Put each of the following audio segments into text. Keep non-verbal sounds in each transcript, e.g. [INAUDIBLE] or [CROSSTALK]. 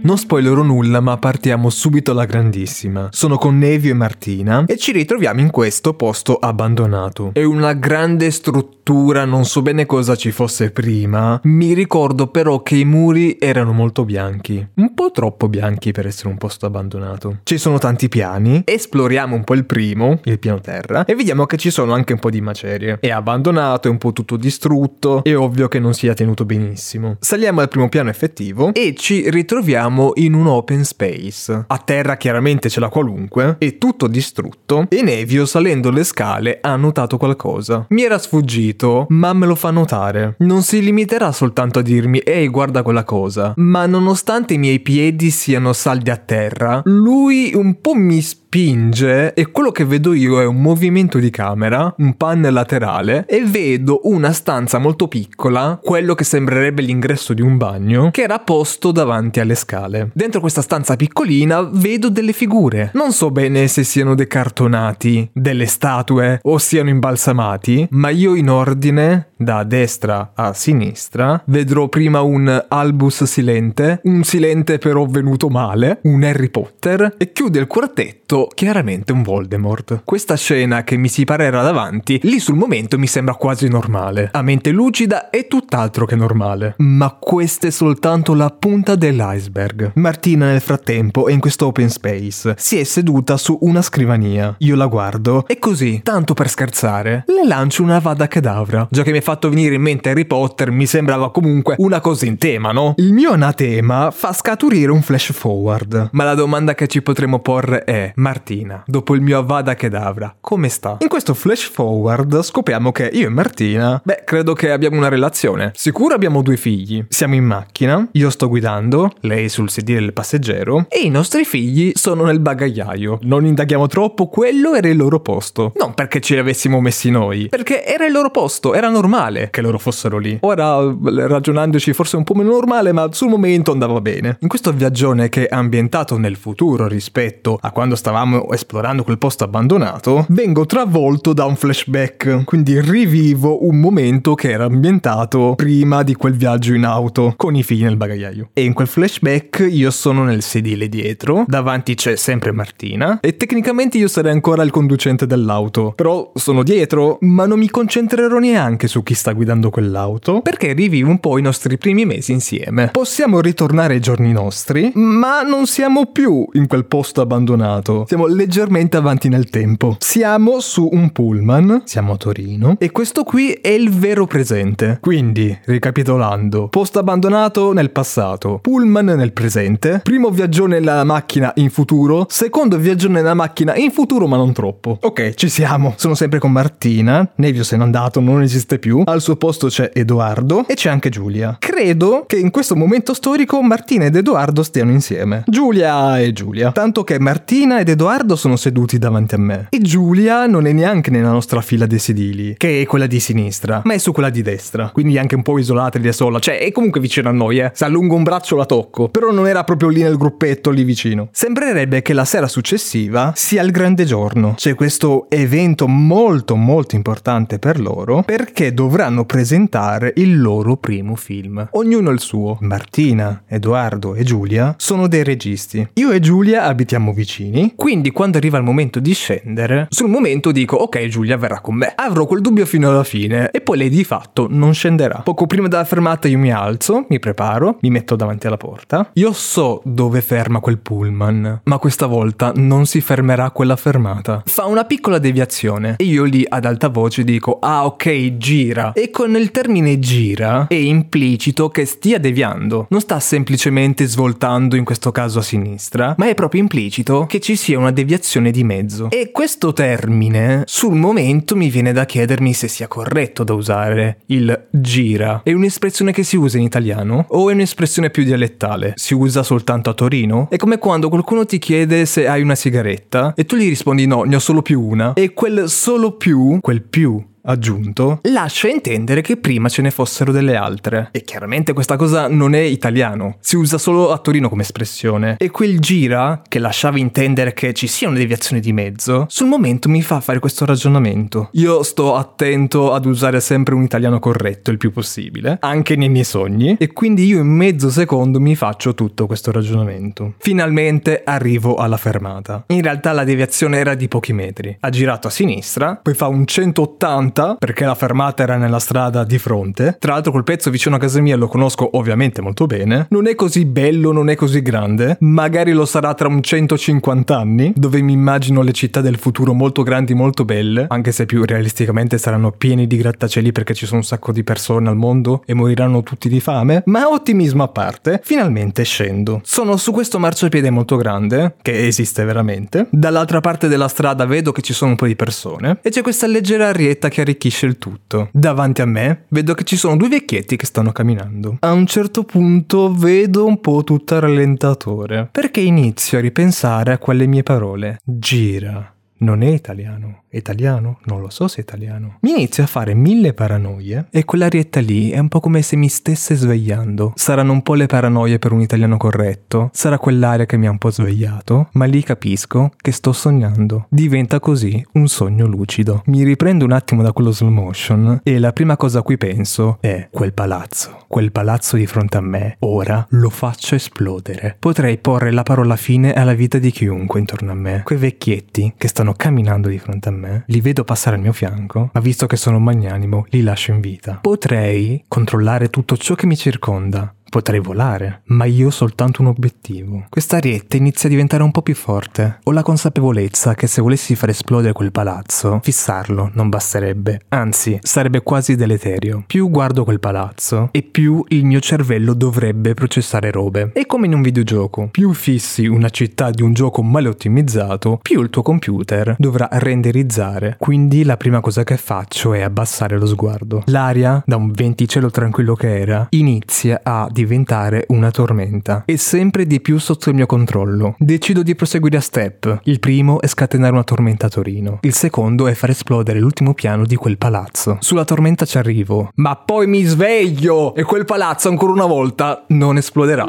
Non spoilerò nulla, ma partiamo subito alla grandissima. Sono con Nevio e Martina e ci ritroviamo in questo posto abbandonato. È una grande struttura, non so bene cosa ci fosse prima. Mi ricordo però che i muri erano molto bianchi. Un po' troppo bianchi per essere un posto abbandonato. Ci sono tanti piani, esploriamo un po' il primo, il piano terra, e vediamo che ci sono anche un po' di macerie. È abbandonato, è un po' tutto distrutto, è ovvio che non sia tenuto benissimo. Saliamo al primo piano effettivo e ci ritroviamo in un open space. A terra chiaramente c'è la qualunque, è tutto distrutto e Nevio salendo le scale ha notato qualcosa. Mi era sfuggito, ma me lo fa notare. Non si limiterà soltanto a dirmi ehi guarda quella cosa, ma nonostante i miei piedi siano saldi a terra, lui un po' mi spinge e quello che vedo io è un movimento di camera, un panel laterale e vedo una stanza molto piccola, quello che sembrerebbe l'ingresso di un bagno, che era posto davanti alle scale. Dentro questa stanza piccolina vedo delle figure. Non so bene se siano dei cartonati, delle statue o siano imbalsamati, ma io in ordine da destra a sinistra vedrò prima un Albus Silente, un Silente però venuto male, un Harry Potter e chiude il quartetto chiaramente un Voldemort. Questa scena che mi si parerà davanti, lì sul momento mi sembra quasi normale. A mente lucida è tutt'altro che normale. Ma questa è soltanto la punta dell'iceberg. Martina nel frattempo è in questo open space. Si è seduta su una scrivania. Io la guardo e così, tanto per scherzare, le lancio una vada cadavra. Già che mi ha fatto venire in mente Harry Potter, mi sembrava comunque una cosa in tema, no? Il mio anatema fa scaturire un flash forward. Ma la domanda che ci potremmo porre è: Martina, dopo il mio Avada Kedavra, come sta? In questo flash forward scopriamo che io e Martina, beh, credo che abbiamo una relazione. Sicuro abbiamo due figli. Siamo in macchina, io sto guidando, lei sul sedile del passeggero, e i nostri figli sono nel bagagliaio. Non indaghiamo troppo, quello era il loro posto. Non perché ce li avessimo messi noi, perché era il loro posto, era normale che loro fossero lì. Ora, ragionandoci, forse un po' meno normale, ma sul momento andava bene. In questo viaggione che è ambientato nel futuro rispetto a quando sta stavamo esplorando quel posto abbandonato, vengo travolto da un flashback, quindi rivivo un momento che era ambientato prima di quel viaggio in auto con i figli nel bagagliaio. E in quel flashback io sono nel sedile dietro, davanti c'è sempre Martina e tecnicamente io sarei ancora il conducente dell'auto, però sono dietro, ma non mi concentrerò neanche su chi sta guidando quell'auto, perché rivivo un po' i nostri primi mesi insieme. Possiamo ritornare ai giorni nostri, ma non siamo più in quel posto abbandonato siamo leggermente avanti nel tempo. Siamo su un pullman, siamo a Torino, e questo qui è il vero presente. Quindi, ricapitolando, posto abbandonato nel passato, pullman nel presente, primo viaggio nella macchina in futuro, secondo viaggio nella macchina in futuro ma non troppo. Ok, ci siamo. Sono sempre con Martina, Nevio se n'è andato, non esiste più, al suo posto c'è Edoardo e c'è anche Giulia. Credo che in questo momento storico Martina ed Edoardo stiano insieme. Giulia e Giulia. Tanto che Martina ed ed Edoardo sono seduti davanti a me. E Giulia non è neanche nella nostra fila dei sedili, che è quella di sinistra, ma è su quella di destra. Quindi anche un po' isolata da sola. Cioè, è comunque vicino a noi, eh. Se allungo un braccio la tocco. Però non era proprio lì nel gruppetto, lì vicino. Sembrerebbe che la sera successiva sia il grande giorno. C'è questo evento molto molto importante per loro perché dovranno presentare il loro primo film. Ognuno il suo. Martina, Edoardo e Giulia sono dei registi. Io e Giulia abitiamo vicini quindi quando arriva il momento di scendere, sul momento dico ok Giulia verrà con me. Avrò quel dubbio fino alla fine e poi lei di fatto non scenderà. Poco prima della fermata io mi alzo, mi preparo, mi metto davanti alla porta. Io so dove ferma quel pullman, ma questa volta non si fermerà quella fermata. Fa una piccola deviazione e io lì ad alta voce dico ah ok gira. E con il termine gira è implicito che stia deviando. Non sta semplicemente svoltando in questo caso a sinistra, ma è proprio implicito che ci sia una deviazione di mezzo. E questo termine, sul momento, mi viene da chiedermi se sia corretto da usare. Il gira. È un'espressione che si usa in italiano o è un'espressione più dialettale? Si usa soltanto a Torino? È come quando qualcuno ti chiede se hai una sigaretta e tu gli rispondi no, ne ho solo più una. E quel solo più, quel più aggiunto, lascia intendere che prima ce ne fossero delle altre. E chiaramente questa cosa non è italiano, si usa solo a Torino come espressione. E quel gira, che lasciava intendere che ci sia una deviazione di mezzo, sul momento mi fa fare questo ragionamento. Io sto attento ad usare sempre un italiano corretto il più possibile, anche nei miei sogni, e quindi io in mezzo secondo mi faccio tutto questo ragionamento. Finalmente arrivo alla fermata. In realtà la deviazione era di pochi metri. Ha girato a sinistra, poi fa un 180 perché la fermata era nella strada di fronte. Tra l'altro quel pezzo vicino a casa mia lo conosco ovviamente molto bene. Non è così bello, non è così grande. Magari lo sarà tra un 150 anni, dove mi immagino le città del futuro molto grandi, molto belle, anche se più realisticamente saranno pieni di grattacieli perché ci sono un sacco di persone al mondo e moriranno tutti di fame. Ma ottimismo a parte, finalmente scendo. Sono su questo marciapiede molto grande, che esiste veramente. Dall'altra parte della strada vedo che ci sono un po' di persone e c'è questa leggera arietta che arricchisce il tutto. Davanti a me vedo che ci sono due vecchietti che stanno camminando. A un certo punto vedo un po' tutto rallentatore, perché inizio a ripensare a quelle mie parole. Gira. Non è italiano italiano? Non lo so se è italiano. Mi inizio a fare mille paranoie e quell'arietta lì è un po' come se mi stesse svegliando. Saranno un po' le paranoie per un italiano corretto, sarà quell'aria che mi ha un po' svegliato, ma lì capisco che sto sognando. Diventa così un sogno lucido. Mi riprendo un attimo da quello slow motion e la prima cosa a cui penso è quel palazzo. Quel palazzo di fronte a me, ora lo faccio esplodere. Potrei porre la parola fine alla vita di chiunque intorno a me. Quei vecchietti che stanno camminando di fronte a me me, li vedo passare al mio fianco, ma visto che sono magnanimo, li lascio in vita. Potrei controllare tutto ciò che mi circonda, Potrei volare, ma io ho soltanto un obiettivo. Questa arietta inizia a diventare un po' più forte. Ho la consapevolezza che se volessi far esplodere quel palazzo, fissarlo non basterebbe, anzi sarebbe quasi deleterio. Più guardo quel palazzo e più il mio cervello dovrebbe processare robe. È come in un videogioco. Più fissi una città di un gioco male ottimizzato, più il tuo computer dovrà renderizzare. Quindi la prima cosa che faccio è abbassare lo sguardo. L'aria, da un venticello tranquillo che era, inizia a diventare una tormenta e sempre di più sotto il mio controllo. Decido di proseguire a step. Il primo è scatenare una tormenta a Torino. Il secondo è far esplodere l'ultimo piano di quel palazzo. Sulla tormenta ci arrivo, ma poi mi sveglio e quel palazzo ancora una volta non esploderà.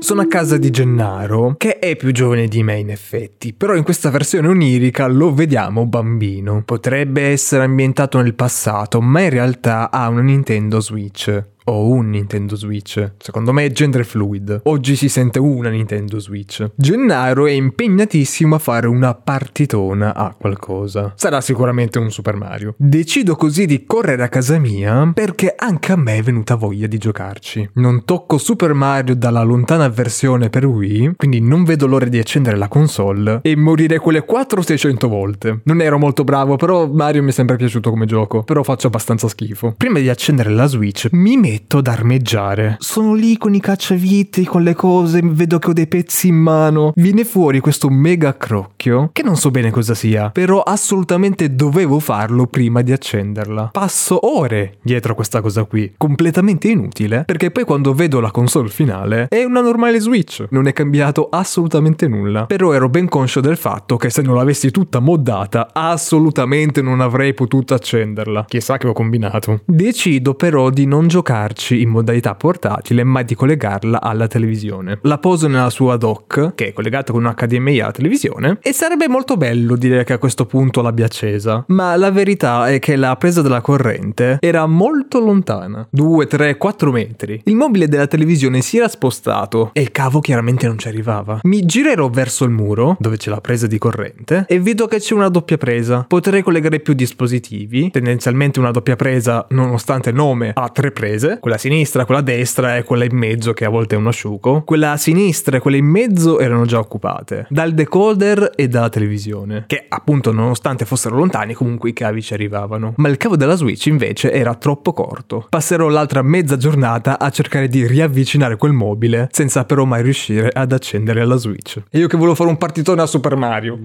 Sono a casa di Gennaro, che è più giovane di me in effetti, però in questa versione onirica lo vediamo bambino. Potrebbe essere ambientato nel passato, ma in realtà ha una Nintendo Switch o un Nintendo Switch. Secondo me è gender fluid. Oggi si sente una Nintendo Switch. Gennaro è impegnatissimo a fare una partitona a qualcosa. Sarà sicuramente un Super Mario. Decido così di correre a casa mia perché anche a me è venuta voglia di giocarci. Non tocco Super Mario dalla lontana versione per Wii, quindi non vedo l'ora di accendere la console e morire quelle 400-600 volte. Non ero molto bravo, però Mario mi è sempre piaciuto come gioco, però faccio abbastanza schifo. Prima di accendere la Switch mi metto metto ad armeggiare. Sono lì con i cacciaviti, con le cose, vedo che ho dei pezzi in mano. Viene fuori questo mega crocchio, che non so bene cosa sia, però assolutamente dovevo farlo prima di accenderla. Passo ore dietro a questa cosa qui, completamente inutile, perché poi quando vedo la console finale è una normale Switch, non è cambiato assolutamente nulla. Però ero ben conscio del fatto che se non l'avessi tutta moddata, assolutamente non avrei potuto accenderla. Chissà che ho combinato. Decido però di non giocare giocarci in modalità portatile ma di collegarla alla televisione. La poso nella sua dock, che è collegata con un HDMI alla televisione, e sarebbe molto bello dire che a questo punto l'abbia accesa, ma la verità è che la presa della corrente era molto lontana, 2, 3, 4 metri. Il mobile della televisione si era spostato e il cavo chiaramente non ci arrivava. Mi girerò verso il muro, dove c'è la presa di corrente, e vedo che c'è una doppia presa. Potrei collegare più dispositivi, tendenzialmente una doppia presa, nonostante il nome, ha tre prese, quella a sinistra, quella a destra e quella in mezzo che a volte è un asciugo. Quella a sinistra e quella in mezzo erano già occupate dal decoder e dalla televisione, che appunto nonostante fossero lontani comunque i cavi ci arrivavano. Ma il cavo della Switch invece era troppo corto. Passerò l'altra mezza giornata a cercare di riavvicinare quel mobile senza però mai riuscire ad accendere la Switch. E io che volevo fare un partitone a Super Mario.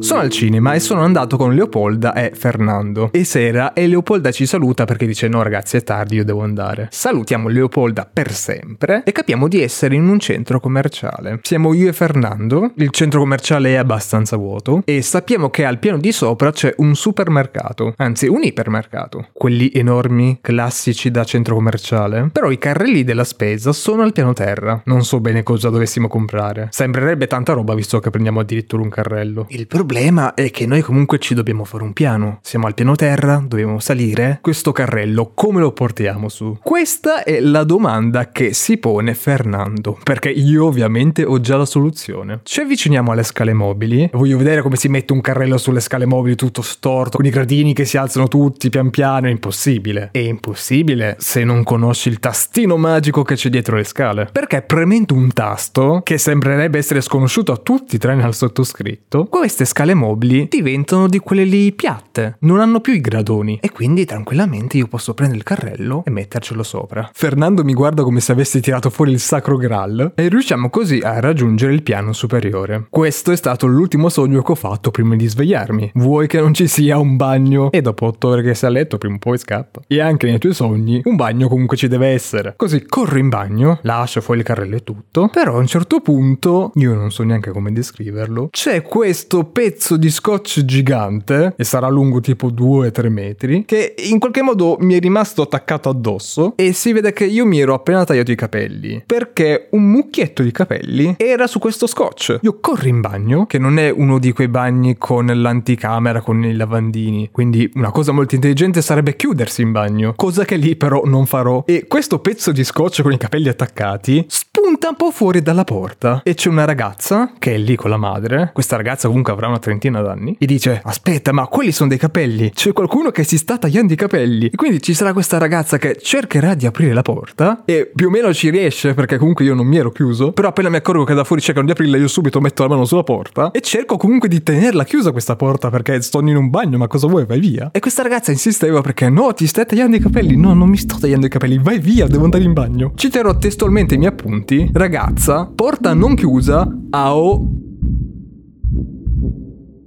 Sono al cinema e sono andato con Leopolda e Fernando. E sera e Leopolda ci saluta perché dice no ragazzi è tardi io devo andare. Salutiamo Leopolda per sempre e capiamo di essere in un centro commerciale. Siamo io e Fernando, il centro commerciale è abbastanza vuoto e sappiamo che al piano di sopra c'è un supermercato, anzi un ipermercato. Quelli enormi, classici da centro commerciale. Però i carrelli della spesa sono al piano terra. Non so bene cosa dovessimo comprare. Sembrerebbe tanta roba visto che prendiamo addirittura un carrello. Il problema è che noi comunque ci dobbiamo fare un piano. Siamo al piano terra, dobbiamo salire. Questo carrello come lo portiamo su? Questa è la domanda che si pone Fernando, perché io ovviamente ho già la soluzione. Ci avviciniamo alle scale mobili. Voglio vedere come si mette un carrello sulle scale mobili tutto storto, con i gradini che si alzano tutti pian piano, è impossibile. È impossibile se non conosci il tastino magico che c'è dietro le scale. Perché premendo un tasto, che sembrerebbe essere sconosciuto a tutti tranne al sottoscritto, queste scale mobili diventano di quelle lì piatte, non hanno più i gradoni e quindi tranquillamente io posso prendere il carrello e mettercelo sopra. Fernando mi guarda come se avessi tirato fuori il sacro Graal e riusciamo così a raggiungere il piano superiore. Questo è stato l'ultimo sogno che ho fatto prima di svegliarmi. Vuoi che non ci sia un bagno? E dopo otto ore che sei a letto prima o poi scappa. E anche nei tuoi sogni un bagno comunque ci deve essere. Così corro in bagno, lascio fuori il carrello e tutto, però a un certo punto, io non so neanche come descriverlo, c'è questo pezzo di scotch gigante, e sarà lungo tipo 2-3 metri, che in qualche modo mi è rimasto attaccato addosso e si vede che io mi ero appena tagliato i capelli, perché un mucchietto di capelli era su questo scotch. Io corro in bagno, che non è uno di quei bagni con l'anticamera, con i lavandini, quindi una cosa molto intelligente sarebbe chiudersi in bagno, cosa che lì però non farò. E questo pezzo di scotch con i capelli attaccati spunta un po' fuori dalla porta e c'è una ragazza che è lì con la madre, questa ragazza comunque avrà una trentina d'anni, e dice aspetta ma quelli sono dei capelli, c'è qualcuno che si sta tagliando i capelli. E quindi ci sarà questa ragazza che cercherà di aprire la porta e più o meno ci riesce perché comunque io non mi ero chiuso, però appena mi accorgo che da fuori cercano di aprirla io subito metto la mano sulla porta e cerco comunque di tenerla chiusa questa porta perché sto in un bagno ma cosa vuoi? Vai via. E questa ragazza insisteva perché no ti stai tagliando i capelli, no non mi sto tagliando i capelli, vai via devo andare in bagno. Citerò testualmente i miei appunti, ragazza, porta non chiusa, AO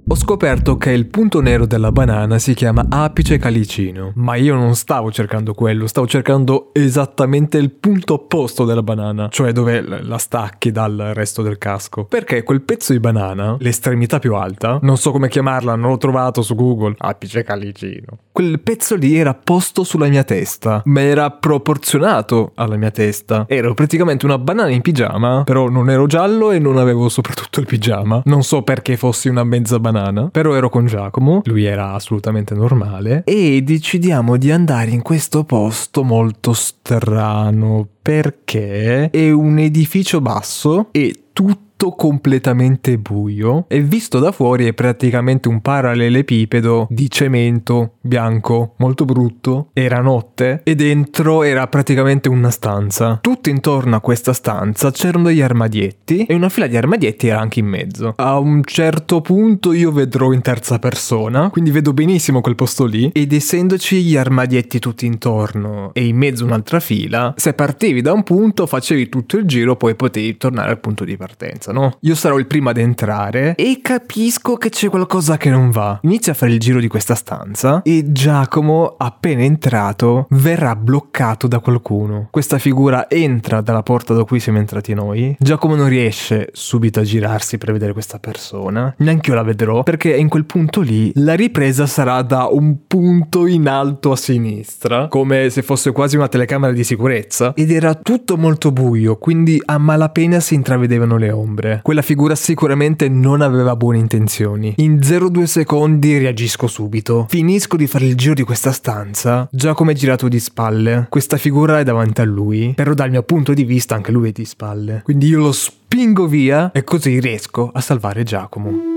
ho scoperto che il punto nero della banana si chiama apice calicino, ma io non stavo cercando quello, stavo cercando esattamente il punto opposto della banana, cioè dove la stacchi dal resto del casco. Perché quel pezzo di banana, l'estremità più alta, non so come chiamarla, non l'ho trovato su Google, apice calicino. Quel pezzo lì era posto sulla mia testa, ma era proporzionato alla mia testa. Ero praticamente una banana in pigiama, però non ero giallo e non avevo soprattutto il pigiama. Non so perché fossi una mezza banana banana, però ero con Giacomo, lui era assolutamente normale, e decidiamo di andare in questo posto molto strano perché è un edificio basso e tutto completamente buio e visto da fuori è praticamente un parallelepipedo di cemento bianco molto brutto. Era notte e dentro era praticamente una stanza. Tutto intorno a questa stanza c'erano degli armadietti e una fila di armadietti era anche in mezzo. A un certo punto io vedrò in terza persona quindi vedo benissimo quel posto lì ed essendoci gli armadietti tutti intorno e in mezzo un'altra fila se partivi da un punto facevi tutto il giro poi potevi tornare al punto di partenza no? Io sarò il primo ad entrare e capisco che c'è qualcosa che non va. Inizio a fare il giro di questa stanza e Giacomo, appena entrato, verrà bloccato da qualcuno. Questa figura entra dalla porta da cui siamo entrati noi. Giacomo non riesce subito a girarsi per vedere questa persona. Neanche io la vedrò perché in quel punto lì la ripresa sarà da un punto in alto a sinistra, come se fosse quasi una telecamera di sicurezza. Ed era tutto molto buio, quindi a malapena si intravedevano le ombre ombre. Quella figura sicuramente non aveva buone intenzioni. In 0,2 secondi reagisco subito. Finisco di fare il giro di questa stanza, già come girato di spalle. Questa figura è davanti a lui, però dal mio punto di vista anche lui è di spalle. Quindi io lo spingo via e così riesco a salvare Giacomo.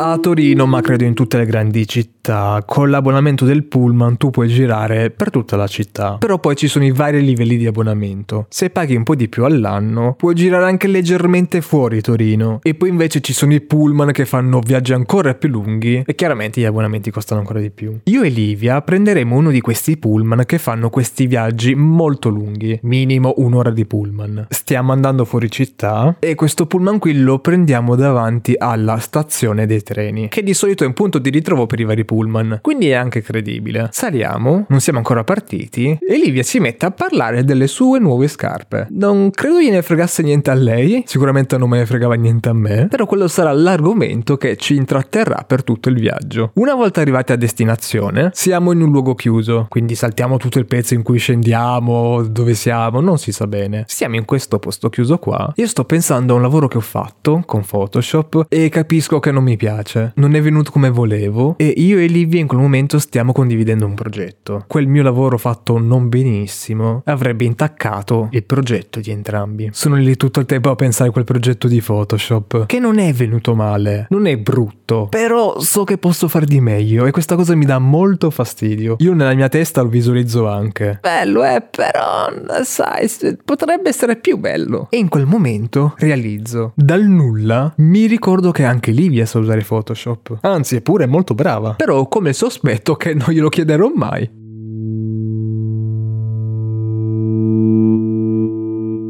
A Torino, ma credo in tutte le grandi città, con l'abbonamento del pullman tu puoi girare per tutta la città. Però poi ci sono i vari livelli di abbonamento. Se paghi un po' di più all'anno, puoi girare anche leggermente fuori Torino. E poi invece ci sono i pullman che fanno viaggi ancora più lunghi e chiaramente gli abbonamenti costano ancora di più. Io e Livia prenderemo uno di questi pullman che fanno questi viaggi molto lunghi, minimo un'ora di pullman. Stiamo andando fuori città e questo pullman qui lo prendiamo davanti alla stazione dei treni, che di solito è un punto di ritrovo per i vari pullman, quindi è anche credibile. Saliamo, non siamo ancora partiti, e Livia si mette a parlare delle sue nuove scarpe. Non credo gliene fregasse niente a lei, sicuramente non me ne fregava niente a me, però quello sarà l'argomento che ci intratterrà per tutto il viaggio. Una volta arrivati a destinazione, siamo in un luogo chiuso, quindi saltiamo tutto il pezzo in cui scendiamo, dove siamo, non si sa bene. Siamo in questo posto chiuso qua. Io sto pensando a un lavoro che ho fatto con Photoshop e capisco che non mi piace piace, non è venuto come volevo e io e Livia in quel momento stiamo condividendo un progetto. Quel mio lavoro fatto non benissimo avrebbe intaccato il progetto di entrambi. Sono lì tutto il tempo a pensare a quel progetto di Photoshop, che non è venuto male, non è brutto, però so che posso far di meglio e questa cosa mi dà molto fastidio. Io nella mia testa lo visualizzo anche. Bello, eh, però, sai, potrebbe essere più bello. E in quel momento realizzo, dal nulla, mi ricordo che anche Livia sa usare Photoshop. Anzi, è pure molto brava. Però come sospetto che non glielo chiederò mai.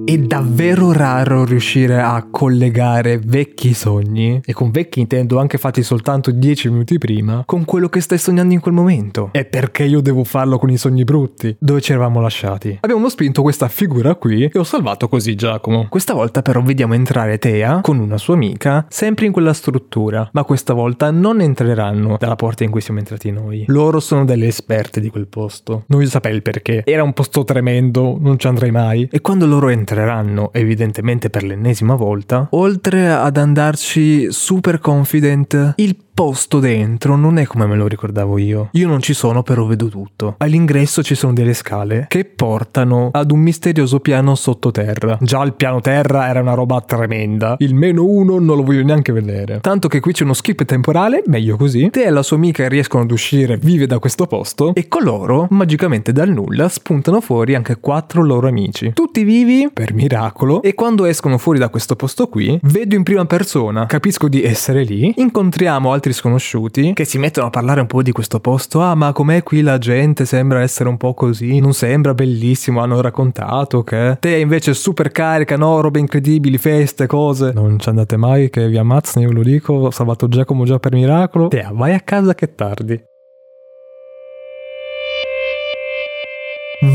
È davvero raro riuscire a collegare vecchi sogni, e con vecchi intendo anche fatti soltanto 10 minuti prima, con quello che stai sognando in quel momento. E perché io devo farlo con i sogni brutti? Dove ci eravamo lasciati? Abbiamo spinto questa figura qui e ho salvato così Giacomo. Questa volta però vediamo entrare Tea con una sua amica, sempre in quella struttura, ma questa volta non entreranno dalla porta in cui siamo entrati noi. Loro sono delle esperte di quel posto. Non voglio sapere il perché. Era un posto tremendo, non ci andrei mai. E quando loro entrano entreranno evidentemente per l'ennesima volta, oltre ad andarci super confident, il posto dentro non è come me lo ricordavo io. Io non ci sono, però vedo tutto. All'ingresso ci sono delle scale che portano ad un misterioso piano sottoterra. Già il piano terra era una roba tremenda. Il meno uno non lo voglio neanche vedere. Tanto che qui c'è uno skip temporale, meglio così. Te e la sua amica riescono ad uscire vive da questo posto e coloro, magicamente dal nulla, spuntano fuori anche quattro loro amici. Tutti vivi, per miracolo, e quando escono fuori da questo posto qui, vedo in prima persona, capisco di essere lì, incontriamo altri altri sconosciuti che si mettono a parlare un po' di questo posto. Ah, ma com'è qui la gente? Sembra essere un po' così. Non sembra bellissimo. Hanno raccontato che te invece super carica, no? Robe incredibili, feste, cose. Non ci andate mai che vi ammazzano, io ve lo dico. Ho salvato Giacomo già per miracolo. Te, vai a casa che è tardi.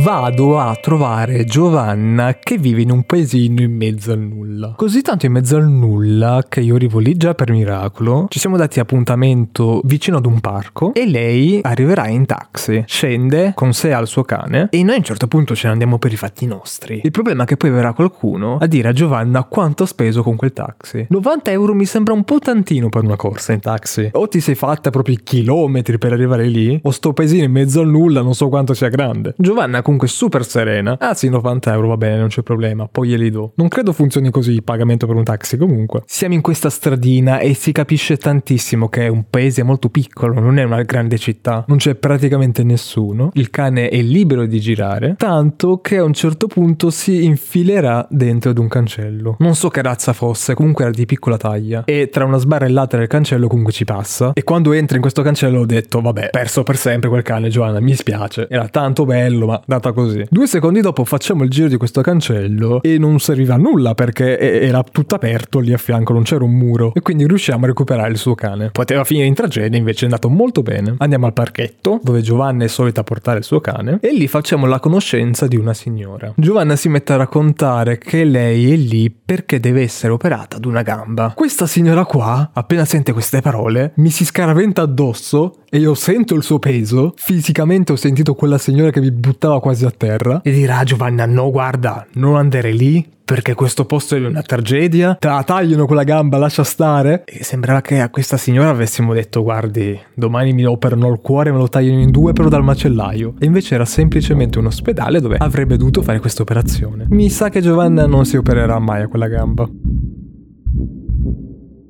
Vado a trovare Giovanna che vive in un paesino in mezzo al nulla. Così tanto in mezzo al nulla che io arrivo lì già per miracolo. Ci siamo dati appuntamento vicino ad un parco e lei arriverà in taxi. Scende con sé al suo cane e noi a un certo punto ce ne andiamo per i fatti nostri. Il problema è che poi verrà qualcuno a dire a Giovanna quanto ha speso con quel taxi. 90 euro mi sembra un po' tantino per una corsa in taxi. O ti sei fatta proprio chilometri per arrivare lì, o sto paesino in mezzo al nulla non so quanto sia grande. Giovanna Anna comunque super serena. Ah sì, 90 euro va bene, non c'è problema, poi glieli do. Non credo funzioni così il pagamento per un taxi comunque. Siamo in questa stradina e si capisce tantissimo che è un paese molto piccolo, non è una grande città, non c'è praticamente nessuno. Il cane è libero di girare, tanto che a un certo punto si infilerà dentro ad un cancello. Non so che razza fosse, comunque era di piccola taglia e tra una sbarellata del cancello comunque ci passa. E quando entra in questo cancello ho detto, vabbè, perso per sempre quel cane, Giovanna, mi spiace. Era tanto bello, ma data così. Due secondi dopo facciamo il giro di questo cancello e non serviva a nulla perché era tutto aperto lì a fianco, non c'era un muro e quindi riusciamo a recuperare il suo cane. Poteva finire in tragedia, invece è andato molto bene. Andiamo al parchetto dove Giovanna è solita portare il suo cane e lì facciamo la conoscenza di una signora. Giovanna si mette a raccontare che lei è lì perché deve essere operata ad una gamba. Questa signora qua, appena sente queste parole, mi si scaraventa addosso e io sento il suo peso. Fisicamente ho sentito quella signora che mi buttava quasi a terra. E dirà Giovanna: No, guarda, non andare lì perché questo posto è una tragedia. Te la tagliano quella gamba, lascia stare. E sembrava che a questa signora avessimo detto: Guardi, domani mi operano il cuore, me lo tagliano in due, però dal macellaio. E invece era semplicemente un ospedale dove avrebbe dovuto fare questa operazione. Mi sa che Giovanna non si opererà mai a quella gamba.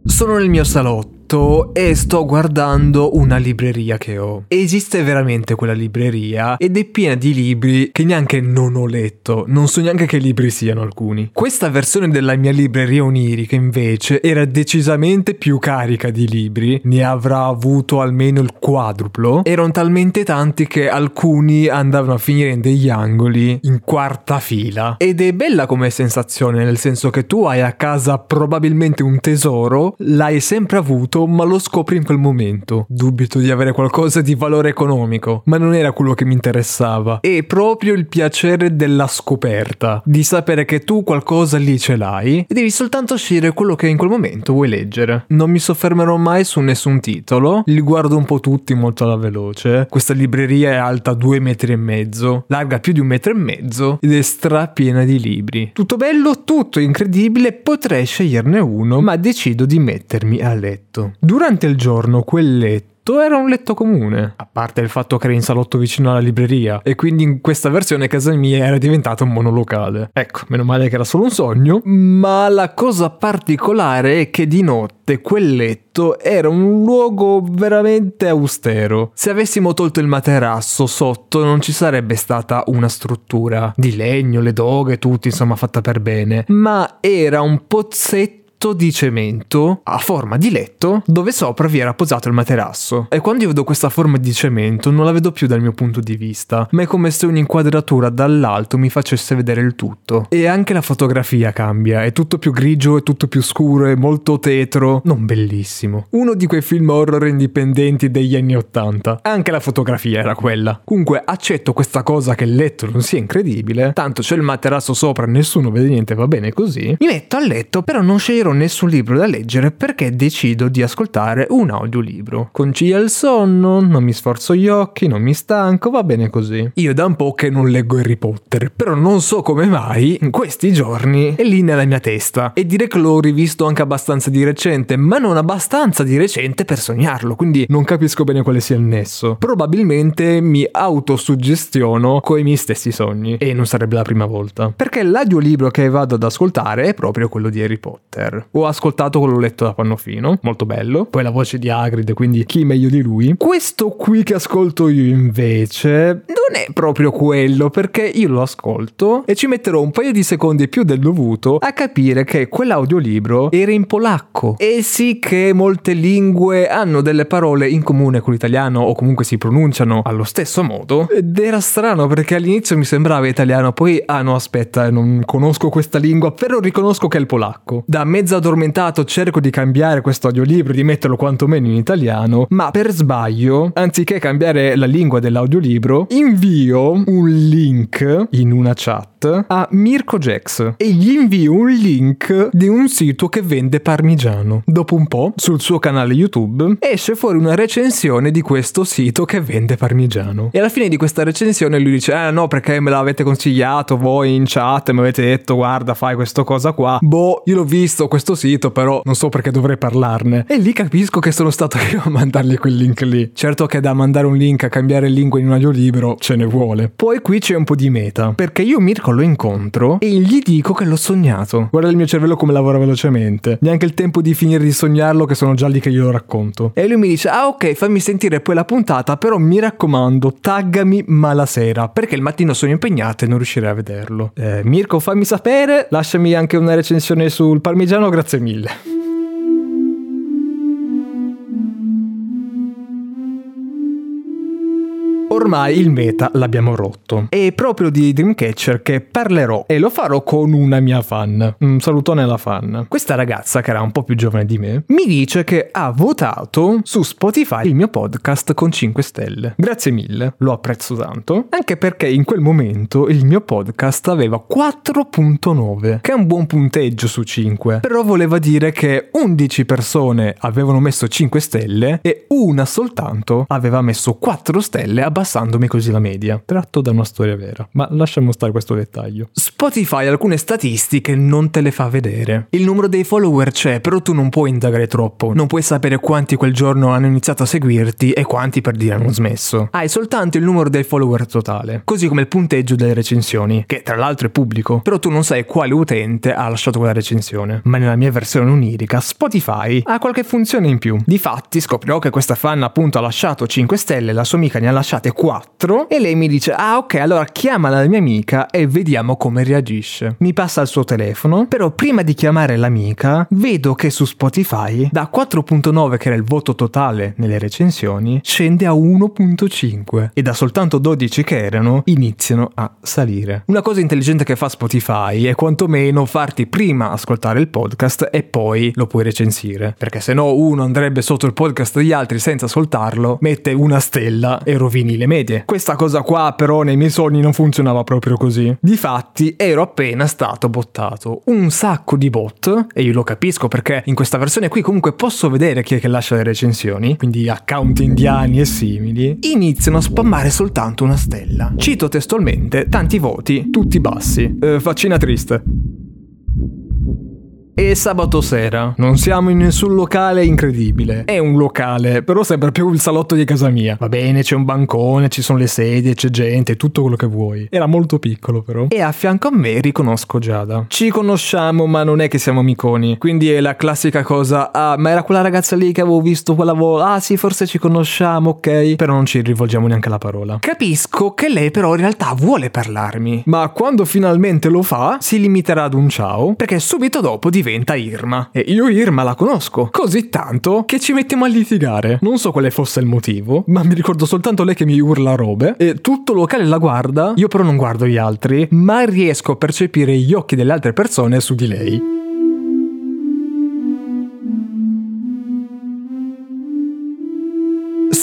Sono nel mio salotto letto e sto guardando una libreria che ho. Esiste veramente quella libreria ed è piena di libri che neanche non ho letto, non so neanche che libri siano alcuni. Questa versione della mia libreria onirica invece era decisamente più carica di libri, ne avrà avuto almeno il quadruplo. Erano talmente tanti che alcuni andavano a finire in degli angoli in quarta fila. Ed è bella come sensazione, nel senso che tu hai a casa probabilmente un tesoro, l'hai sempre avuto, ma lo scopri in quel momento. Dubito di avere qualcosa di valore economico, ma non era quello che mi interessava. È proprio il piacere della scoperta, di sapere che tu qualcosa lì ce l'hai e devi soltanto scegliere quello che in quel momento vuoi leggere. Non mi soffermerò mai su nessun titolo, li guardo un po' tutti molto alla veloce. Questa libreria è alta due metri e mezzo, larga più di un metro e mezzo ed è strapiena di libri. Tutto bello, tutto incredibile, potrei sceglierne uno, ma decido di mettermi a letto. Durante il giorno quel letto era un letto comune, a parte il fatto che era in salotto vicino alla libreria. E quindi in questa versione casa mia era diventato un monolocale. Ecco, meno male che era solo un sogno, ma la cosa particolare è che di notte quel letto era un luogo veramente austero. Se avessimo tolto il materasso sotto non ci sarebbe stata una struttura di legno, le doghe, tutto insomma fatta per bene, ma era un pozzetto di cemento a forma di letto dove sopra vi era posato il materasso. E quando io vedo questa forma di cemento non la vedo più dal mio punto di vista, ma è come se un'inquadratura dall'alto mi facesse vedere il tutto. E anche la fotografia cambia, è tutto più grigio, è tutto più scuro, è molto tetro, non bellissimo. Uno di quei film horror indipendenti degli anni Ottanta. Anche la fotografia era quella. Comunque accetto questa cosa che il letto non sia incredibile, tanto c'è il materasso sopra, nessuno vede niente, va bene così. Mi metto a letto, però non sceglierò nessun libro da leggere perché decido di ascoltare un audiolibro. Concilia il sonno, non mi sforzo gli occhi, non mi stanco, va bene così. Io da un po' che non leggo Harry Potter, però non so come mai in questi giorni è lì nella mia testa e dire che l'ho rivisto anche abbastanza di recente, ma non abbastanza di recente per sognarlo, quindi non capisco bene quale sia il nesso. Probabilmente mi autosuggestiono coi miei stessi sogni e non sarebbe la prima volta, perché l'audiolibro che vado ad ascoltare è proprio quello di Harry Potter. Ho ascoltato quello letto da Pannofino, molto bello. Poi la voce di Hagrid, quindi chi meglio di lui. Questo qui che ascolto io invece non è proprio quello, perché io lo ascolto e ci metterò un paio di secondi più del dovuto a capire che quell'audiolibro era in polacco. E sì che molte lingue hanno delle parole in comune con l'italiano o comunque si pronunciano allo stesso modo. Ed era strano perché all'inizio mi sembrava italiano, poi ah no aspetta, non conosco questa lingua, però riconosco che è il polacco. Da mezzo mezzo addormentato cerco di cambiare questo audiolibro, di metterlo quantomeno in italiano, ma per sbaglio, anziché cambiare la lingua dell'audiolibro, invio un link in una chat a Mirko Jax e gli invio un link di un sito che vende parmigiano. Dopo un po', sul suo canale YouTube, esce fuori una recensione di questo sito che vende parmigiano. E alla fine di questa recensione lui dice, eh no perché me l'avete consigliato voi in chat, mi avete detto guarda fai questa cosa qua. Boh, io l'ho visto questo sito però non so perché dovrei parlarne. E lì capisco che sono stato io a mandargli quel link lì. Certo che da mandare un link a cambiare lingua in un audiolibro ce ne vuole. Poi qui c'è un po' di meta, perché io Mirko lo incontro e gli dico che l'ho sognato. Guarda il mio cervello come lavora velocemente. Neanche il tempo di finire di sognarlo che sono già lì che glielo racconto. E lui mi dice, ah ok, fammi sentire poi la puntata, però mi raccomando, taggami ma la sera, perché il mattino sono impegnato e non riuscirei a vederlo. Eh, Mirko, fammi sapere, lasciami anche una recensione sul parmigiano, grazie mille. Ormai il meta l'abbiamo rotto. È proprio di Dreamcatcher che parlerò e lo farò con una mia fan. Un salutone alla fan. Questa ragazza, che era un po' più giovane di me, mi dice che ha votato su Spotify il mio podcast con 5 stelle. Grazie mille, lo apprezzo tanto. Anche perché in quel momento il mio podcast aveva 4.9, che è un buon punteggio su 5. Però voleva dire che 11 persone avevano messo 5 stelle e una soltanto aveva messo 4 stelle abbastanza abbassandomi così la media, tratto da una storia vera. Ma lasciamo stare questo dettaglio. Spotify alcune statistiche non te le fa vedere. Il numero dei follower c'è, però tu non puoi indagare troppo. Non puoi sapere quanti quel giorno hanno iniziato a seguirti e quanti per dire hanno smesso. Hai soltanto il numero dei follower totale, così come il punteggio delle recensioni, che tra l'altro è pubblico, però tu non sai quale utente ha lasciato quella recensione. Ma nella mia versione onirica, Spotify ha qualche funzione in più. Difatti scoprirò che questa fan appunto ha lasciato 5 stelle, la sua amica ne ha lasciate 4 e lei mi dice "Ah, ok, allora chiama la mia amica e vediamo come reagisce". Mi passa il suo telefono, però prima di chiamare l'amica vedo che su Spotify da 4.9 che era il voto totale nelle recensioni scende a 1.5 e da soltanto 12 che erano iniziano a salire. Una cosa intelligente che fa Spotify è quantomeno farti prima ascoltare il podcast e poi lo puoi recensire, perché se no uno andrebbe sotto il podcast degli altri senza ascoltarlo, mette una stella e rovini le medie. Questa cosa qua però nei miei sogni non funzionava proprio così. Difatti ero appena stato bottato. Un sacco di bot, e io lo capisco perché in questa versione qui comunque posso vedere chi è che lascia le recensioni, quindi account indiani e simili, iniziano a spammare soltanto una stella. Cito testualmente, tanti voti, tutti bassi. Eh, faccina triste. E sabato sera. Non siamo in nessun locale incredibile. È un locale, però sembra più il salotto di casa mia. Va bene, c'è un bancone, ci sono le sedie, c'è gente, tutto quello che vuoi. Era molto piccolo però. E a fianco a me riconosco Giada. Ci conosciamo, ma non è che siamo amiconi. Quindi è la classica cosa, ah, ma era quella ragazza lì che avevo visto quella volta. Ah sì, forse ci conosciamo, ok. Però non ci rivolgiamo neanche la parola. Capisco che lei però in realtà vuole parlarmi. Ma quando finalmente lo fa, si limiterà ad un ciao, perché subito dopo diventa Irma. E io Irma la conosco. Così tanto che ci mettiamo a litigare. Non so quale fosse il motivo, ma mi ricordo soltanto lei che mi urla robe. E tutto il locale la guarda. Io però non guardo gli altri, ma riesco a percepire gli occhi delle altre persone su di lei.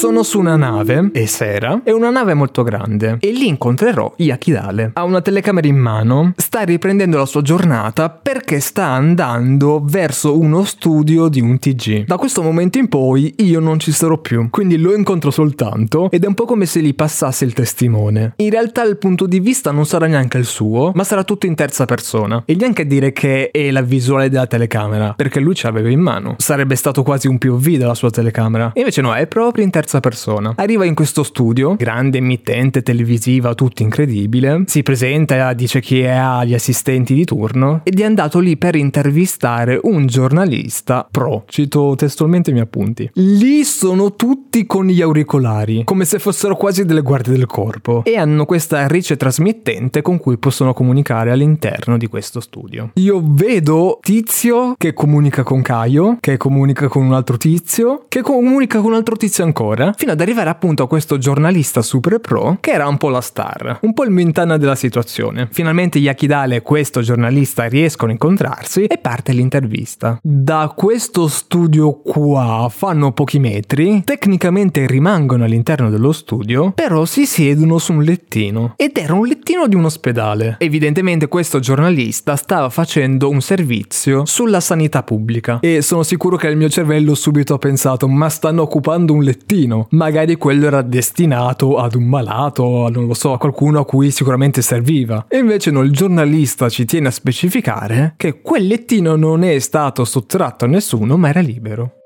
Sono su una nave, è sera, è una nave molto grande e lì incontrerò Yakidale. Ha una telecamera in mano, sta riprendendo la sua giornata perché sta andando verso uno studio di un TG. Da questo momento in poi io non ci sarò più, quindi lo incontro soltanto ed è un po' come se gli passasse il testimone. In realtà il punto di vista non sarà neanche il suo, ma sarà tutto in terza persona. E neanche dire che è la visuale della telecamera, perché lui ce l'aveva in mano. Sarebbe stato quasi un POV della sua telecamera. E invece no, è proprio in terza terza persona. Arriva in questo studio, grande emittente televisiva, tutto incredibile, si presenta, dice chi ha gli assistenti di turno ed è andato lì per intervistare un giornalista pro. Cito testualmente i miei appunti. Lì sono tutti con gli auricolari, come se fossero quasi delle guardie del corpo, e hanno questa rice trasmittente con cui possono comunicare all'interno di questo studio. Io vedo Tizio che comunica con Caio, che comunica con un altro tizio, che comunica con un altro tizio ancora ora, fino ad arrivare appunto a questo giornalista super pro che era un po' la star, un po' il mentana della situazione. Finalmente Yakidale e questo giornalista riescono a incontrarsi e parte l'intervista. Da questo studio qua fanno pochi metri, tecnicamente rimangono all'interno dello studio, però si siedono su un lettino ed era un lettino di un ospedale. Evidentemente questo giornalista stava facendo un servizio sulla sanità pubblica e sono sicuro che il mio cervello subito ha pensato ma stanno occupando un lettino bambino. Magari quello era destinato ad un malato, non lo so, a qualcuno a cui sicuramente serviva. E invece no, il giornalista ci tiene a specificare che quel lettino non è stato sottratto a nessuno, ma era libero.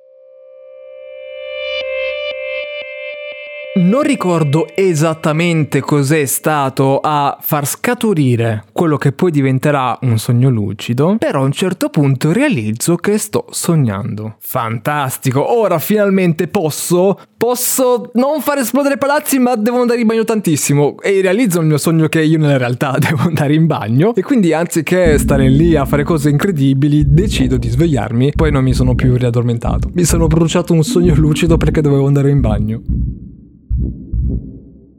Non ricordo esattamente cos'è stato a far scaturire quello che poi diventerà un sogno lucido, però a un certo punto realizzo che sto sognando. Fantastico, ora finalmente posso, posso non far esplodere palazzi ma devo andare in bagno tantissimo e realizzo il mio sogno che io nella realtà [LAUGHS] devo andare in bagno e quindi anziché stare lì a fare cose incredibili decido di svegliarmi, poi non mi sono più riaddormentato. Mi sono bruciato un sogno lucido perché dovevo andare in bagno.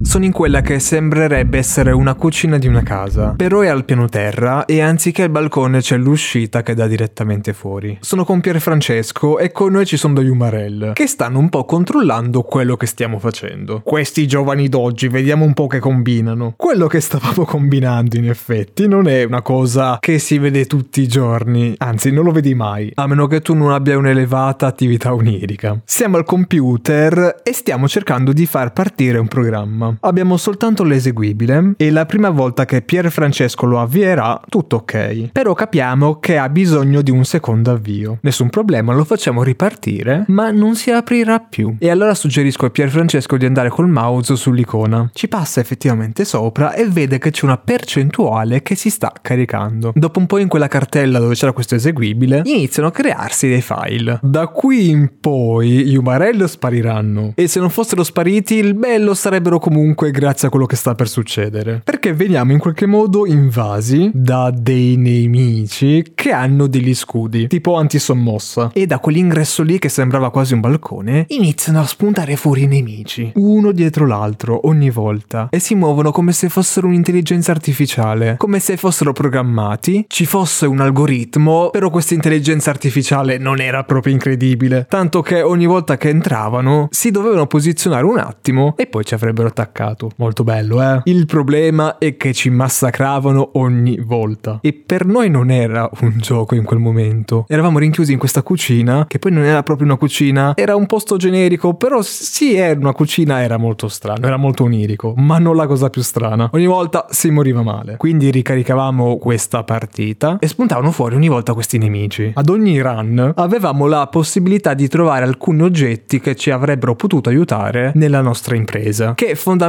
Sono in quella che sembrerebbe essere una cucina di una casa, però è al piano terra e anziché il balcone c'è l'uscita che dà direttamente fuori. Sono con Pier Francesco e con noi ci sono degli umarell che stanno un po' controllando quello che stiamo facendo. Questi giovani d'oggi, vediamo un po' che combinano. Quello che stavamo combinando in effetti non è una cosa che si vede tutti i giorni, anzi non lo vedi mai, a meno che tu non abbia un'elevata attività onirica. Siamo al computer e stiamo cercando di far partire un programma. Abbiamo soltanto l'eseguibile e la prima volta che Pier Francesco lo avvierà, tutto ok. Però capiamo che ha bisogno di un secondo avvio. Nessun problema, lo facciamo ripartire, ma non si aprirà più. E allora suggerisco a Pier Francesco di andare col mouse sull'icona. Ci passa effettivamente sopra e vede che c'è una percentuale che si sta caricando. Dopo un po' in quella cartella dove c'era questo eseguibile, iniziano a crearsi dei file. Da qui in poi gli umarelli spariranno. E se non fossero spariti, il bello sarebbero comunque grazie a quello che sta per succedere. Perché veniamo in qualche modo invasi da dei nemici che hanno degli scudi, tipo antisommossa. E da quell'ingresso lì che sembrava quasi un balcone, iniziano a spuntare fuori i nemici, uno dietro l'altro, ogni volta. E si muovono come se fossero un'intelligenza artificiale, come se fossero programmati, ci fosse un algoritmo, però questa intelligenza artificiale non era proprio incredibile. Tanto che ogni volta che entravano si dovevano posizionare un attimo e poi ci avrebbero attaccato. Molto bello, eh? Il problema è che ci massacravano ogni volta. E per noi non era un [LAUGHS] gioco in quel momento. Eravamo rinchiusi in questa cucina, che poi non era proprio una cucina, era un posto generico, però sì, era una cucina, era molto strano, era molto onirico, ma non la cosa più strana. Ogni volta si moriva male. Quindi ricaricavamo questa partita e spuntavano fuori ogni volta questi nemici. Ad ogni run avevamo la possibilità di trovare alcuni oggetti che ci avrebbero potuto aiutare nella nostra impresa, che fondamentalmente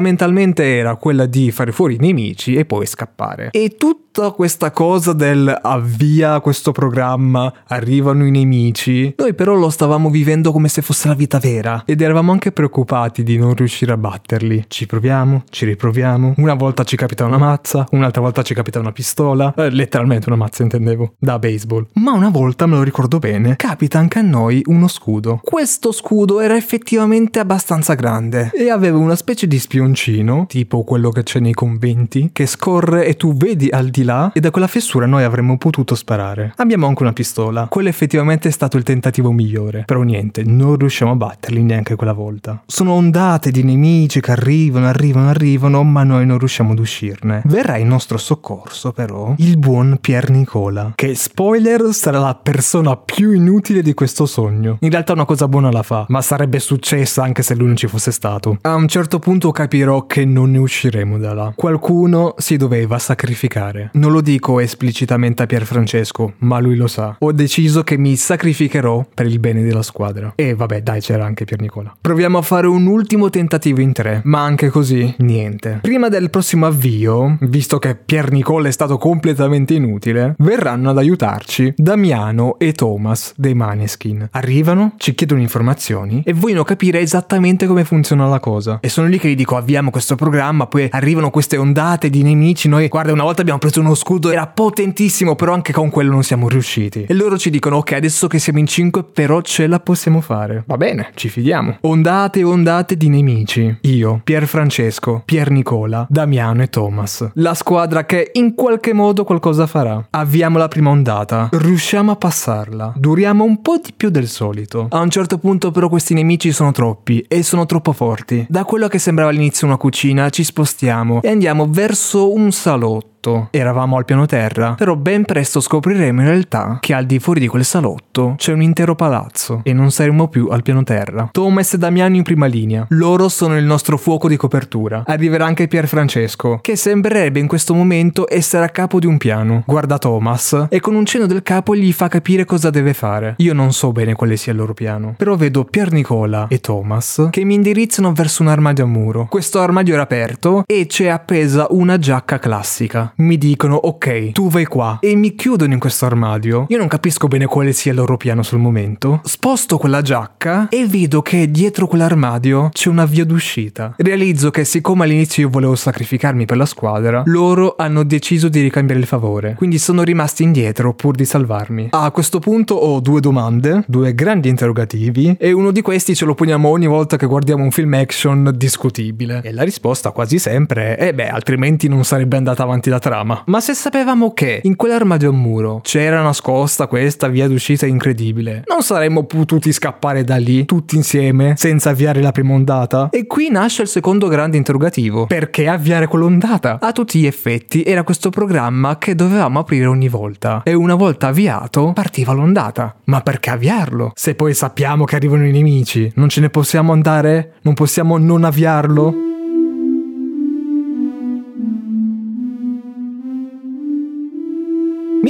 era quella di fare fuori i nemici e poi scappare. E tutta questa cosa del avvia questo programma, arrivano i nemici, noi però lo stavamo vivendo come se fosse la vita vera ed eravamo anche preoccupati di non riuscire a batterli. Ci proviamo, ci riproviamo, una volta ci capita una mazza, un'altra volta ci capita una pistola, eh, letteralmente una mazza intendevo, da baseball. Ma una volta, me lo ricordo bene, capita anche a noi uno scudo. Questo scudo era effettivamente abbastanza grande e aveva una specie di spioncino, tipo quello che c'è nei conventi, che scorre e tu vedi al di là e da quella fessura noi avremmo potuto sparare. Abbiamo anche una pistola. Quello effettivamente è stato il tentativo migliore. Però niente, non riusciamo a batterli neanche quella volta. Sono ondate di nemici che arrivano, arrivano, arrivano, ma noi non riusciamo ad uscirne. Verrà in nostro soccorso però il buon Pier Nicola, che spoiler sarà la persona più inutile di questo sogno. In realtà una cosa buona la fa, ma sarebbe successa anche se lui non ci fosse stato. A un certo punto capirò che non ne usciremo da là. Qualcuno si doveva sacrificare. Non lo dico esplicitamente a Pierfrancesco, ma lui lo sa. Ho deciso che mi sacrificherò per il bene della squadra. E vabbè, dai, c'era anche Pier Nicola. Proviamo a fare un ultimo tentativo in tre, ma anche così, niente. Prima del prossimo avvio, visto che Pier Nicola è stato completamente inutile, verranno ad aiutarci Damiano e Thomas dei Maneskin. Arrivano, ci chiedono informazioni e vogliono capire esattamente come funziona la cosa. E sono lì che gli dico avviamo questo programma, poi arrivano queste ondate di nemici, noi guarda una volta abbiamo preso uno scudo, era potentissimo, però anche con quello non siamo riusciti. E loro ci dicono ok adesso che siamo in 5 però ce la possiamo fare. Va bene, ci fidiamo. Ondate e ondate di nemici. Io, Pier Francesco, Pier Nicola, Damiano e Thomas. La squadra che in qualche modo qualcosa farà. Avviamo la prima ondata. Riusciamo a passarla. Duriamo un po' di più del solito. A un certo punto però questi nemici sono troppi e sono troppo forti. Da quello che sembrava all'inizio una cucina ci spostiamo e andiamo verso un salotto salotto eravamo al piano terra, però ben presto scopriremo in realtà che al di fuori di quel salotto c'è un intero palazzo e non saremo più al piano terra. Thomas e Damiano in prima linea. Loro sono il nostro fuoco di copertura. Arriverà anche Pier Francesco, che sembrerebbe in questo momento essere a capo di un piano. Guarda Thomas e con un cenno del capo gli fa capire cosa deve fare. Io non so bene quale sia il loro piano, però vedo Pier Nicola e Thomas che mi indirizzano verso un armadio a muro. Questo armadio era aperto e c'è appesa una giacca classica mi dicono ok, tu vai qua e mi chiudono in questo armadio. Io non capisco bene quale sia il loro piano sul momento. Sposto quella giacca e vedo che dietro quell'armadio c'è una via d'uscita. Realizzo che siccome all'inizio io volevo sacrificarmi per la squadra, loro hanno deciso di ricambiare il favore. Quindi sono rimasti indietro pur di salvarmi. A questo punto ho due domande, due grandi interrogativi e uno di questi ce lo poniamo ogni volta che guardiamo un film action discutibile. E la risposta quasi sempre è eh beh, altrimenti non sarebbe andata avanti da trama. Ma se sapevamo che in quell'armadio a muro c'era nascosta questa via d'uscita incredibile, non saremmo potuti scappare da lì tutti insieme senza avviare la prima ondata? E qui nasce il secondo grande interrogativo. Perché avviare quell'ondata? A tutti gli effetti era questo programma che dovevamo aprire ogni volta. E una volta avviato partiva l'ondata. Ma perché avviarlo? Se poi sappiamo che arrivano i nemici, non ce ne possiamo andare? Non possiamo non avviarlo?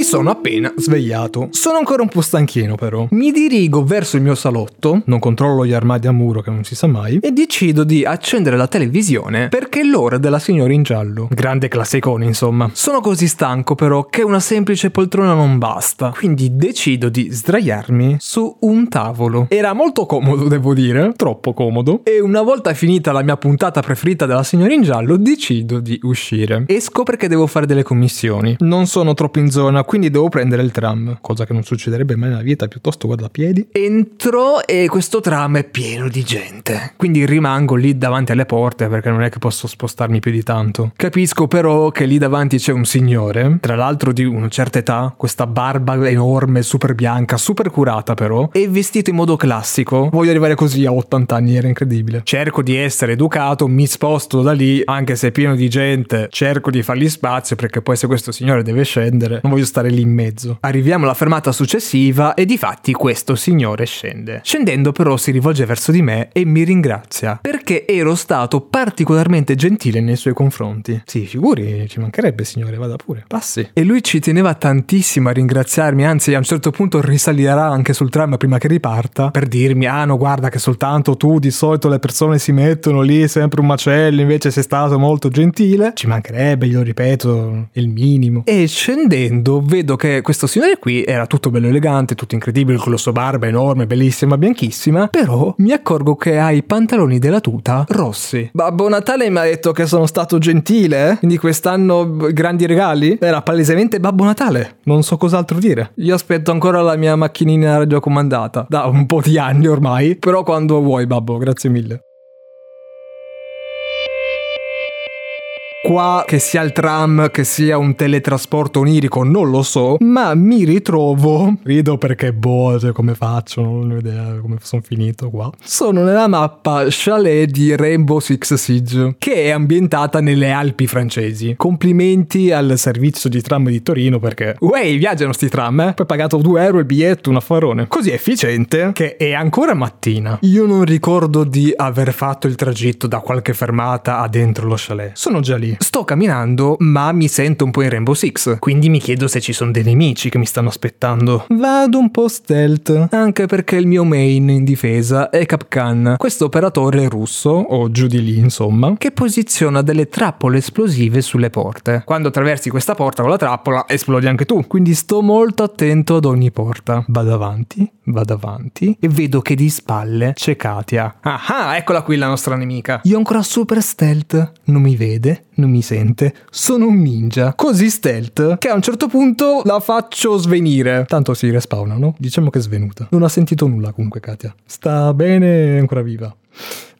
Sono appena svegliato. Sono ancora un po' stanchino però. Mi dirigo verso il mio salotto, non controllo gli armadi a muro che non si sa mai, e decido di accendere la televisione perché è l'ora della signora in giallo. Grande classicone insomma. Sono così stanco però che una semplice poltrona non basta, quindi decido di sdraiarmi su un tavolo. Era molto comodo devo dire, troppo comodo, e una volta finita la mia puntata preferita della signora in giallo decido di uscire. Esco perché devo fare delle commissioni. Non sono troppo in zona, quindi devo prendere il tram, cosa che non succederebbe mai nella vita, piuttosto vado a piedi. Entro e questo tram è pieno di gente, quindi rimango lì davanti alle porte perché non è che posso spostarmi più di tanto. Capisco però che lì davanti c'è un signore, tra l'altro di una certa età, questa barba enorme, super bianca, super curata però, e vestito in modo classico. Voglio arrivare così a 80 anni, era incredibile. Cerco di essere educato, mi sposto da lì, anche se è pieno di gente, cerco di fargli spazio perché poi se questo signore deve scendere, non voglio stare lì in mezzo. Arriviamo alla fermata successiva e di fatti questo signore scende. Scendendo però si rivolge verso di me e mi ringrazia perché ero stato particolarmente gentile nei suoi confronti. Sì, figuri, ci mancherebbe signore, vada pure, passi. E lui ci teneva tantissimo a ringraziarmi, anzi a un certo punto risalirà anche sul tram prima che riparta per dirmi ah no guarda che soltanto tu di solito le persone si mettono lì sempre un macello invece sei stato molto gentile. Ci mancherebbe, glielo ripeto, il minimo. E scendendo vedo che questo signore qui era tutto bello elegante, tutto incredibile, con la sua barba enorme, bellissima, bianchissima, però mi accorgo che ha i pantaloni della tuta rossi. Babbo Natale mi ha detto che sono stato gentile, eh? quindi quest'anno grandi regali? Era palesemente Babbo Natale, non so cos'altro dire. Io aspetto ancora la mia macchinina radiocomandata, da un po' di anni ormai, però quando vuoi babbo, grazie mille. Qua che sia il tram, che sia un teletrasporto onirico, non lo so, ma mi ritrovo, rido perché boh, cioè come faccio, non ho idea come sono finito qua. Sono nella mappa chalet di Rainbow Six Siege, che è ambientata nelle Alpi francesi. Complimenti al servizio di tram di Torino perché, wey, viaggiano sti tram, eh? Poi pagato 2 euro il biglietto, un affarone. Così efficiente che è ancora mattina. Io non ricordo di aver fatto il tragitto da qualche fermata a dentro lo chalet. Sono già lì. Sto camminando, ma mi sento un po' in Rainbow Six, quindi mi chiedo se ci sono dei nemici che mi stanno aspettando. Vado un po' stealth, anche perché il mio main in difesa è Kapkan, questo operatore russo, o giù di lì insomma, che posiziona delle trappole esplosive sulle porte. Quando attraversi questa porta con la trappola, esplodi anche tu, quindi sto molto attento ad ogni porta. Vado avanti, vado avanti e vedo che di spalle c'è Katia. Ah, eccola qui la nostra nemica. Io ancora super stealth, non mi vede, non mi sente, sono un ninja. Così stealth che a un certo punto la faccio svenire. Tanto si respawna, no? Diciamo che è svenuta. Non ha sentito nulla comunque Katia. Sta bene, è ancora viva.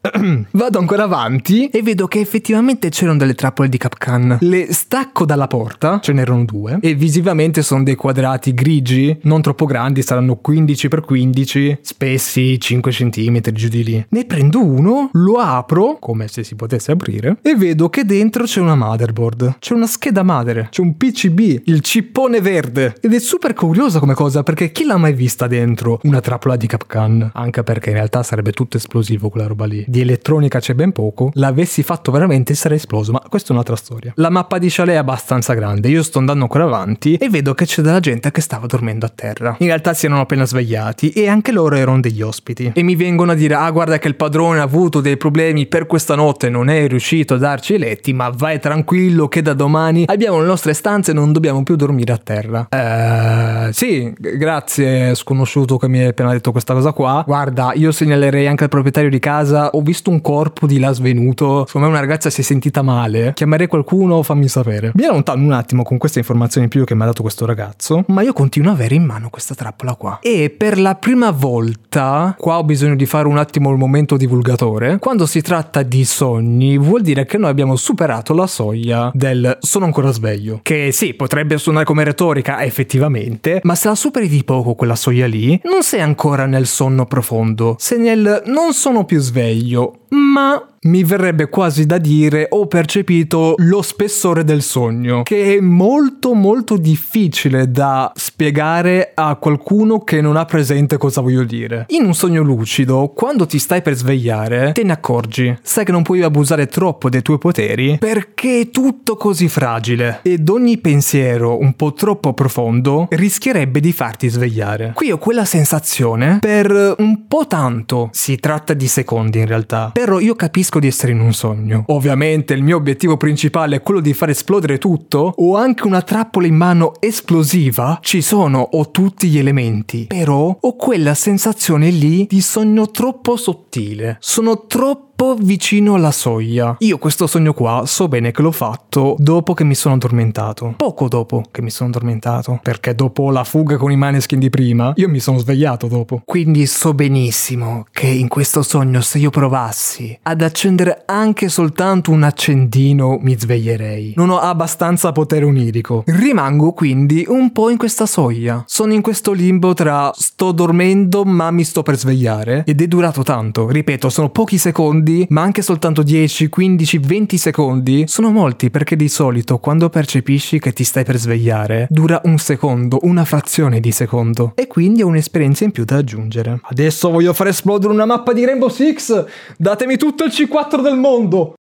[CLEARS THROAT] Vado ancora avanti e vedo che effettivamente c'erano delle trappole di Capcan. Le stacco dalla porta, ce n'erano due, e visivamente sono dei quadrati grigi, non troppo grandi, saranno 15x15, spessi 5 cm giù di lì. Ne prendo uno, lo apro, come se si potesse aprire, e vedo che dentro c'è una motherboard. C'è una scheda madre, c'è un PCB, il cippone verde. Ed è super curiosa come cosa, perché chi l'ha mai vista dentro una trappola di Capcan? Anche perché in realtà sarebbe tutto esplosivo quella roba lì di elettronica c'è ben poco, l'avessi fatto veramente sarei esploso, ma questa è un'altra storia. La mappa di chalet è abbastanza grande, io sto andando ancora avanti e vedo che c'è della gente che stava dormendo a terra. In realtà si erano appena svegliati e anche loro erano degli ospiti. E mi vengono a dire, ah guarda che il padrone ha avuto dei problemi per questa notte, non è riuscito a darci i letti, ma vai tranquillo che da domani abbiamo le nostre stanze e non dobbiamo più dormire a terra. Eh, sì, grazie sconosciuto che mi hai appena detto questa cosa qua. Guarda, io segnalerei anche al proprietario di casa ho visto un corpo di là svenuto, secondo me una ragazza si è sentita male, chiamerei qualcuno, fammi sapere. Mi allontano un attimo con queste informazioni in più che mi ha dato questo ragazzo, ma io continuo a avere in mano questa trappola qua. E per la prima volta, qua ho bisogno di fare un attimo il momento divulgatore, quando si tratta di sogni vuol dire che noi abbiamo superato la soglia del sono ancora sveglio, che sì, potrebbe suonare come retorica effettivamente, ma se la superi di poco quella soglia lì, non sei ancora nel sonno profondo, sei nel non sono più sveglio, ma mi verrebbe quasi da dire ho percepito lo spessore del sogno, che è molto molto difficile da spiegare a qualcuno che non ha presente cosa voglio dire. In un sogno lucido, quando ti stai per svegliare, te ne accorgi, sai che non puoi abusare troppo dei tuoi poteri perché è tutto così fragile ed ogni pensiero un po' troppo profondo rischierebbe di farti svegliare. Qui ho quella sensazione per un po' tanto, si tratta di secondi in realtà, però io capisco di essere in un sogno. Ovviamente il mio obiettivo principale è quello di far esplodere tutto, ho anche una trappola in mano esplosiva, ci sono, ho tutti gli elementi, però ho quella sensazione lì di sogno troppo sottile, sono troppo troppo vicino alla soglia. Io questo sogno qua so bene che l'ho fatto dopo che mi sono addormentato. Poco dopo che mi sono addormentato. Perché dopo la fuga con i maneskin di prima, io mi sono svegliato dopo. Quindi so benissimo che in questo sogno se io provassi ad accendere anche soltanto un accendino mi sveglierei. Non ho abbastanza potere onirico. Rimango quindi un po' in questa soglia. Sono in questo limbo tra sto dormendo ma mi sto per svegliare ed è durato tanto. Ripeto, sono pochi secondi secondi, ma anche soltanto 10, 15, 20 secondi, sono molti perché di solito quando percepisci che ti stai per svegliare, dura un secondo, una frazione di secondo. E quindi è un'esperienza in più da aggiungere. Adesso voglio far esplodere una mappa di Rainbow Six! Datemi tutto il C4 del mondo!